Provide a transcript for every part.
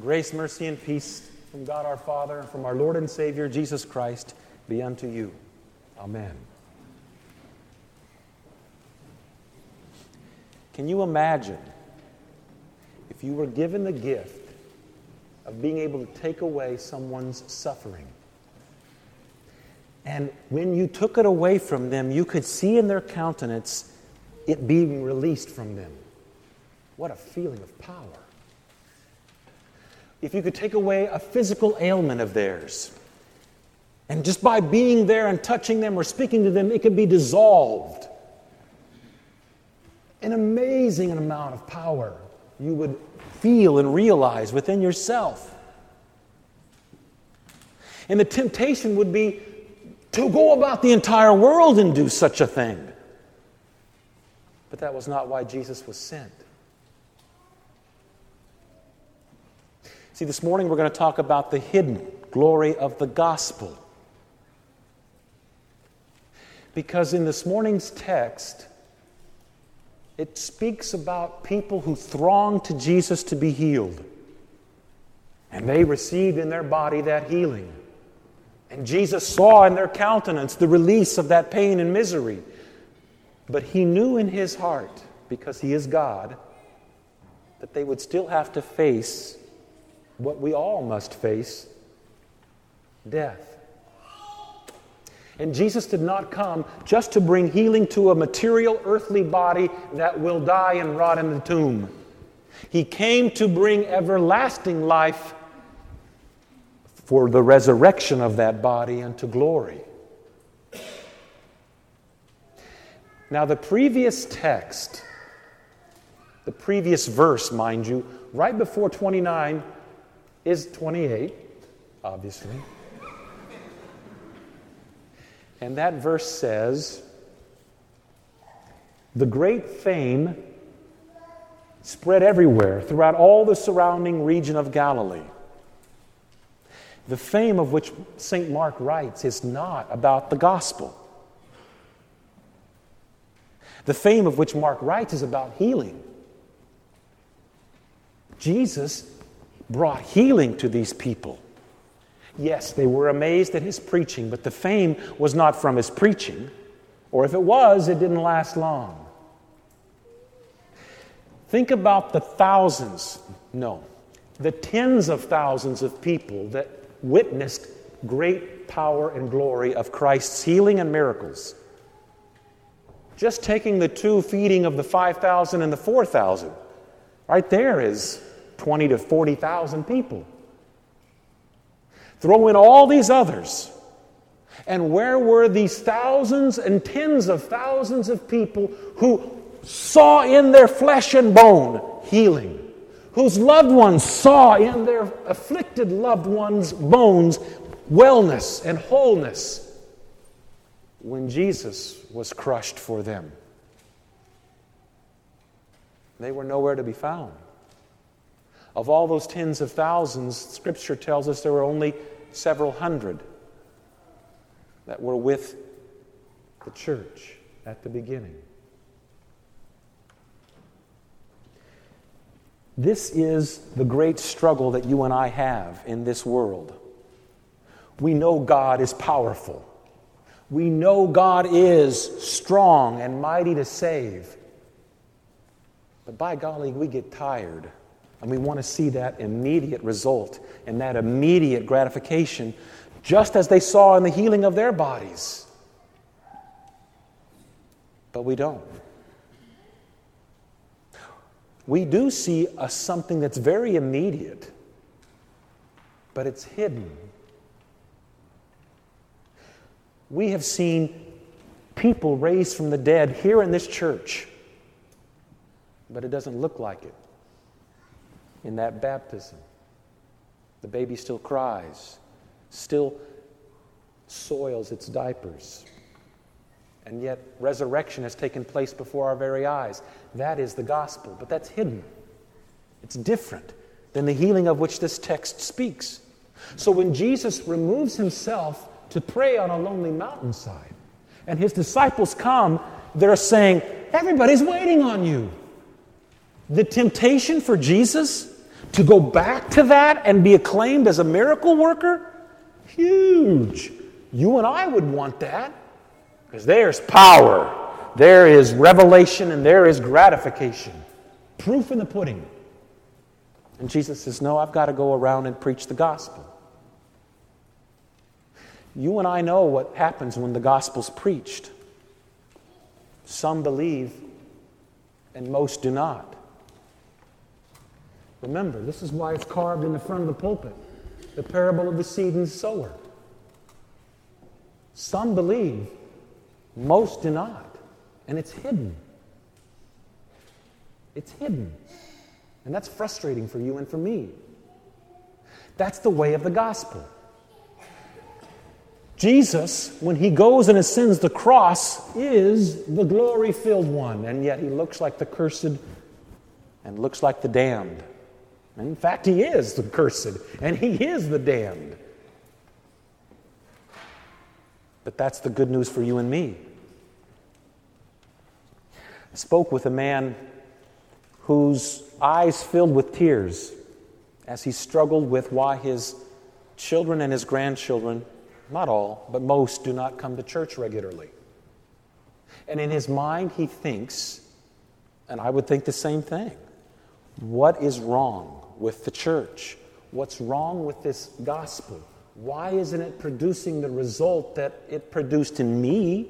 Grace, mercy, and peace from God our Father and from our Lord and Savior Jesus Christ be unto you. Amen. Can you imagine if you were given the gift of being able to take away someone's suffering? And when you took it away from them, you could see in their countenance it being released from them. What a feeling of power. If you could take away a physical ailment of theirs, and just by being there and touching them or speaking to them, it could be dissolved. An amazing amount of power you would feel and realize within yourself. And the temptation would be to go about the entire world and do such a thing. But that was not why Jesus was sent. See, this morning we're going to talk about the hidden glory of the gospel. Because in this morning's text, it speaks about people who thronged to Jesus to be healed. And they received in their body that healing. And Jesus saw in their countenance the release of that pain and misery. But he knew in his heart, because he is God, that they would still have to face what we all must face death. And Jesus did not come just to bring healing to a material earthly body that will die and rot in the tomb. He came to bring everlasting life for the resurrection of that body unto glory. Now, the previous text, the previous verse, mind you, right before 29 is 28, obviously. And that verse says, The great fame spread everywhere throughout all the surrounding region of Galilee. The fame of which St. Mark writes is not about the gospel. The fame of which Mark writes is about healing. Jesus brought healing to these people. Yes, they were amazed at his preaching, but the fame was not from his preaching, or if it was, it didn't last long. Think about the thousands, no, the tens of thousands of people that witnessed great power and glory of Christ's healing and miracles. Just taking the two feeding of the 5,000 and the 4,000, right there is 20 to 40,000 people. Throw in all these others. And where were these thousands and tens of thousands of people who saw in their flesh and bone healing? Whose loved ones saw in their afflicted loved ones' bones wellness and wholeness when Jesus was crushed for them? They were nowhere to be found. Of all those tens of thousands, Scripture tells us there were only several hundred that were with the church at the beginning. This is the great struggle that you and I have in this world. We know God is powerful. We know God is strong and mighty to save. But by golly, we get tired and we want to see that immediate result and that immediate gratification, just as they saw in the healing of their bodies. But we don't. We do see a, something that's very immediate, but it's hidden. We have seen people raised from the dead here in this church, but it doesn't look like it in that baptism. The baby still cries, still soils its diapers. And yet, resurrection has taken place before our very eyes. That is the gospel, but that's hidden. It's different than the healing of which this text speaks. So, when Jesus removes himself to pray on a lonely mountainside, and his disciples come, they're saying, Everybody's waiting on you. The temptation for Jesus To go back to that and be acclaimed as a miracle worker? Huge. You and I would want that because there's power, there is revelation, and there is gratification. Proof in the pudding. And Jesus says, No, I've got to go around and preach the gospel. You and I know what happens when the gospel's preached. Some believe, and most do not. Remember, this is why it's carved in the front of the pulpit the parable of the seed and sower. Some believe, most do not. And it's hidden. It's hidden. And that's frustrating for you and for me. That's the way of the gospel. Jesus, when he goes and ascends the cross, is the glory filled one, and yet he looks like the cursed and looks like the damned. And in fact, he is the cursed, and he is the damned. But that's the good news for you and me. I spoke with a man whose eyes filled with tears as he struggled with why his children and his grandchildren, not all, but most, do not come to church regularly. And in his mind, he thinks, and I would think the same thing what is wrong with the church? What's wrong with this gospel? Why isn't it producing the result that it produced in me?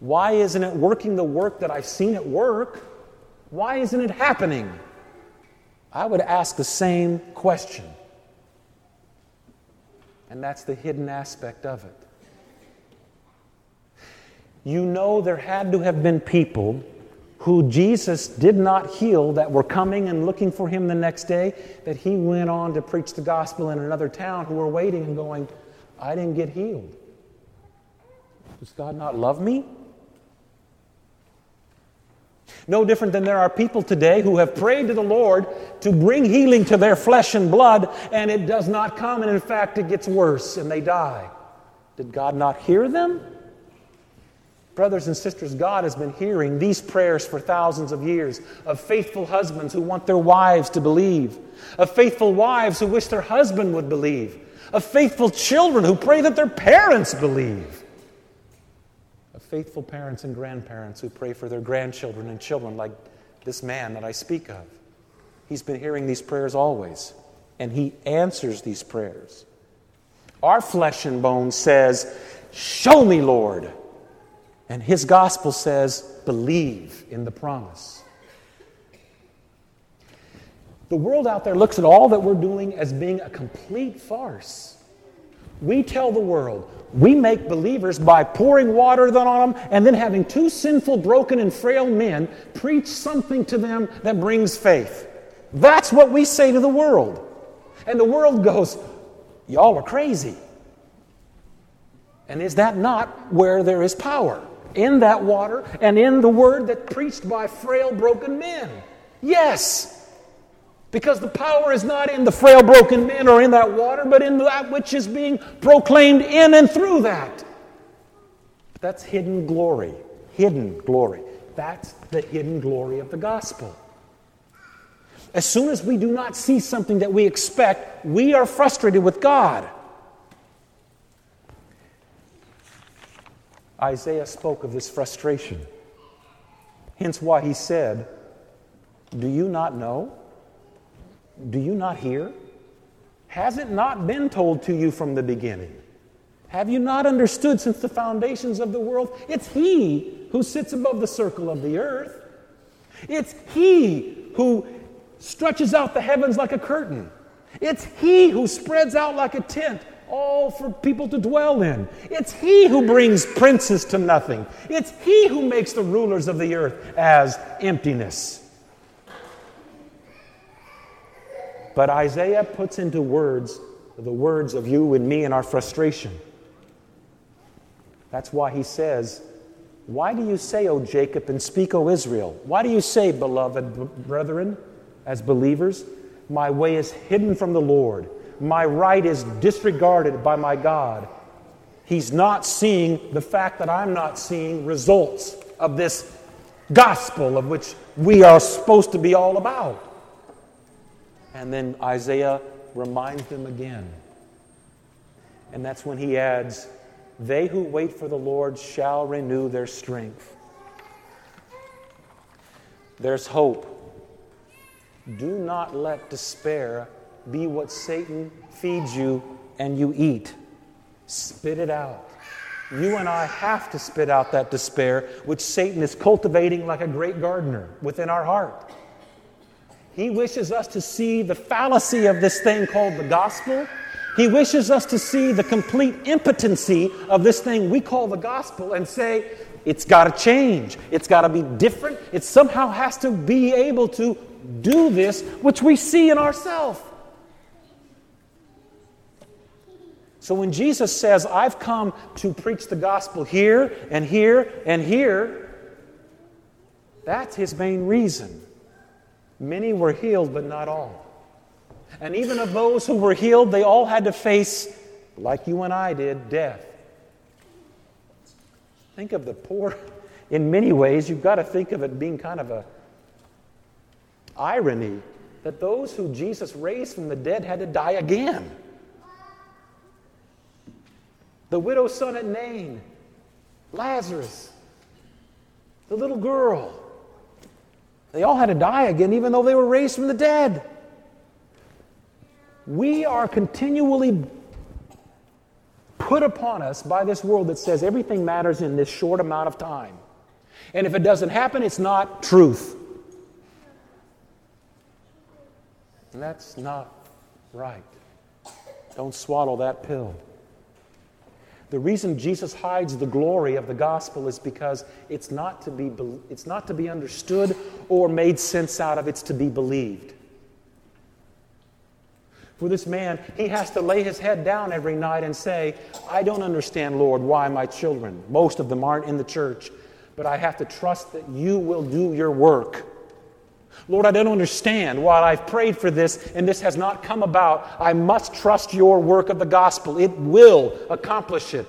Why isn't it working the work that I've seen it work? Why isn't it happening? I would ask the same question. And that's the hidden aspect of it. You know, there had to have been people who Jesus did not heal that were coming and looking for him the next day, that he went on to preach the gospel in another town who were waiting and going, I didn't get healed. Does God not love me? No different than there are people today who have prayed to the Lord to bring healing to their flesh and blood, and it does not come, and in fact, it gets worse and they die. Did God not hear them? Brothers and sisters, God has been hearing these prayers for thousands of years of faithful husbands who want their wives to believe, of faithful wives who wish their husband would believe, of faithful children who pray that their parents believe of faithful parents and grandparents who pray for their grandchildren and children, like this man that I speak of. He's been hearing these prayers always, and he answers these prayers. Our flesh and bone says, Show me, Lord. And his gospel says, Believe in the promise. The world out there looks at all that we're doing as being a complete farce. We tell the world, we make believers by pouring water on them and then having two sinful, broken, and frail men preach something to them that brings faith. That's what we say to the world. And the world goes, Y'all are crazy. And is that not where there is power? In that water and in the word that preached by frail, broken men? Yes. Because the power is not in the frail, broken men or in that water, but in that which is being proclaimed in and through that. That's hidden glory. Hidden glory. That's the hidden glory of the gospel. As soon as we do not see something that we expect, we are frustrated with God. Isaiah spoke of this frustration. Hence why he said, Do you not know? Do you not hear? Has it not been told to you from the beginning? Have you not understood since the foundations of the world? It's He who sits above the circle of the earth. It's He who stretches out the heavens like a curtain. It's He who spreads out like a tent, all for people to dwell in. It's He who brings princes to nothing. It's He who makes the rulers of the earth as emptiness. But Isaiah puts into words the words of you and me and our frustration. That's why he says, Why do you say, O Jacob, and speak, O Israel? Why do you say, beloved brethren, as believers, my way is hidden from the Lord, my right is disregarded by my God? He's not seeing the fact that I'm not seeing results of this gospel of which we are supposed to be all about. And then Isaiah reminds them again. And that's when he adds, They who wait for the Lord shall renew their strength. There's hope. Do not let despair be what Satan feeds you and you eat. Spit it out. You and I have to spit out that despair, which Satan is cultivating like a great gardener within our heart. He wishes us to see the fallacy of this thing called the gospel. He wishes us to see the complete impotency of this thing we call the gospel and say, it's got to change. It's got to be different. It somehow has to be able to do this, which we see in ourselves. So when Jesus says, I've come to preach the gospel here and here and here, that's his main reason. Many were healed, but not all. And even of those who were healed, they all had to face, like you and I did, death. Think of the poor. In many ways, you've got to think of it being kind of a irony that those who Jesus raised from the dead had to die again. The widow's son at Nain, Lazarus, the little girl. They all had to die again, even though they were raised from the dead. We are continually put upon us by this world that says everything matters in this short amount of time. And if it doesn't happen, it's not truth. And that's not right. Don't swallow that pill. The reason Jesus hides the glory of the gospel is because it's not to be, it's not to be understood or made sense out of, it's to be believed. For this man, he has to lay his head down every night and say, I don't understand, Lord, why my children, most of them aren't in the church, but I have to trust that you will do your work. Lord, I don't understand why I've prayed for this and this has not come about. I must trust your work of the gospel. It will accomplish it.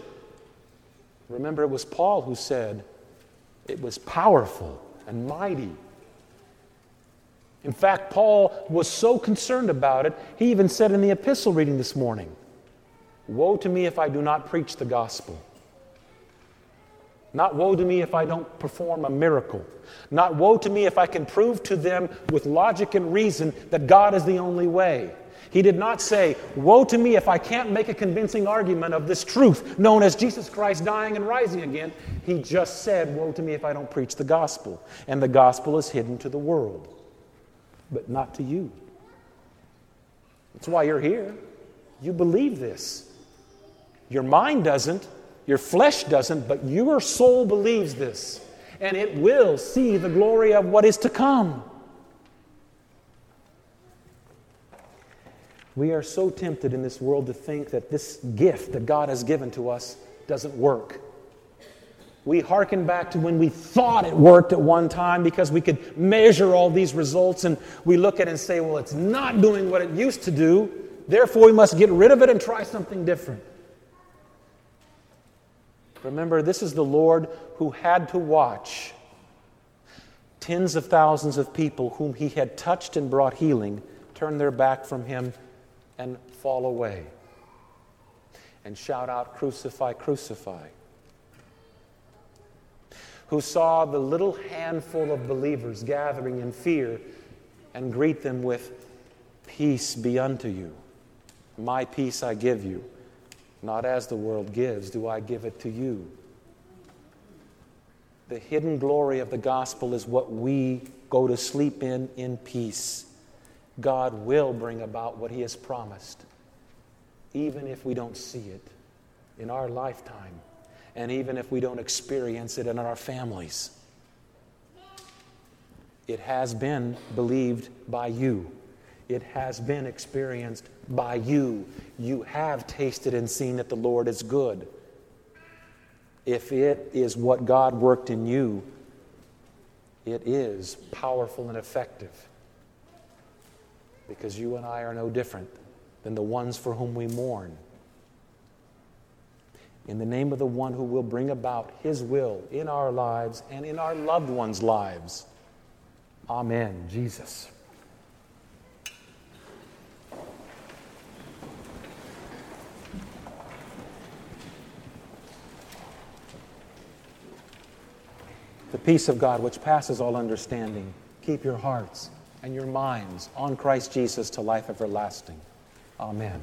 Remember, it was Paul who said, it was powerful and mighty in fact, Paul was so concerned about it, he even said in the epistle reading this morning Woe to me if I do not preach the gospel. Not woe to me if I don't perform a miracle. Not woe to me if I can prove to them with logic and reason that God is the only way. He did not say, Woe to me if I can't make a convincing argument of this truth known as Jesus Christ dying and rising again. He just said, Woe to me if I don't preach the gospel. And the gospel is hidden to the world but not to you. That's why you're here. You believe this. Your mind doesn't, your flesh doesn't, but your soul believes this. And it will see the glory of what is to come. We are so tempted in this world to think that this gift that God has given to us doesn't work. We hearken back to when we thought it worked at one time because we could measure all these results and we look at it and say, well, it's not doing what it used to do, therefore we must get rid of it and try something different. Remember, this is the Lord who had to watch tens of thousands of people whom he had touched and brought healing turn their back from him and fall away and shout out, Crucify, crucify who saw the little handful of believers gathering in fear and greet them with, Peace be unto you. My peace I give you. Not as the world gives, do I give it to you. The hidden glory of the gospel is what we go to sleep in in peace. God will bring about what He has promised, even if we don't see it in our lifetime and even if we don't experience it in our families. It has been believed by you. It has been experienced by you. You have tasted and seen that the Lord is good. If it is what God worked in you, it is powerful and effective. Because you and I are no different than the ones for whom we mourn in the name of the one who will bring about his will in our lives and in our loved ones' lives. Amen. Jesus. Peace of God, which passes all understanding, keep your hearts and your minds on Christ Jesus to life everlasting. Amen.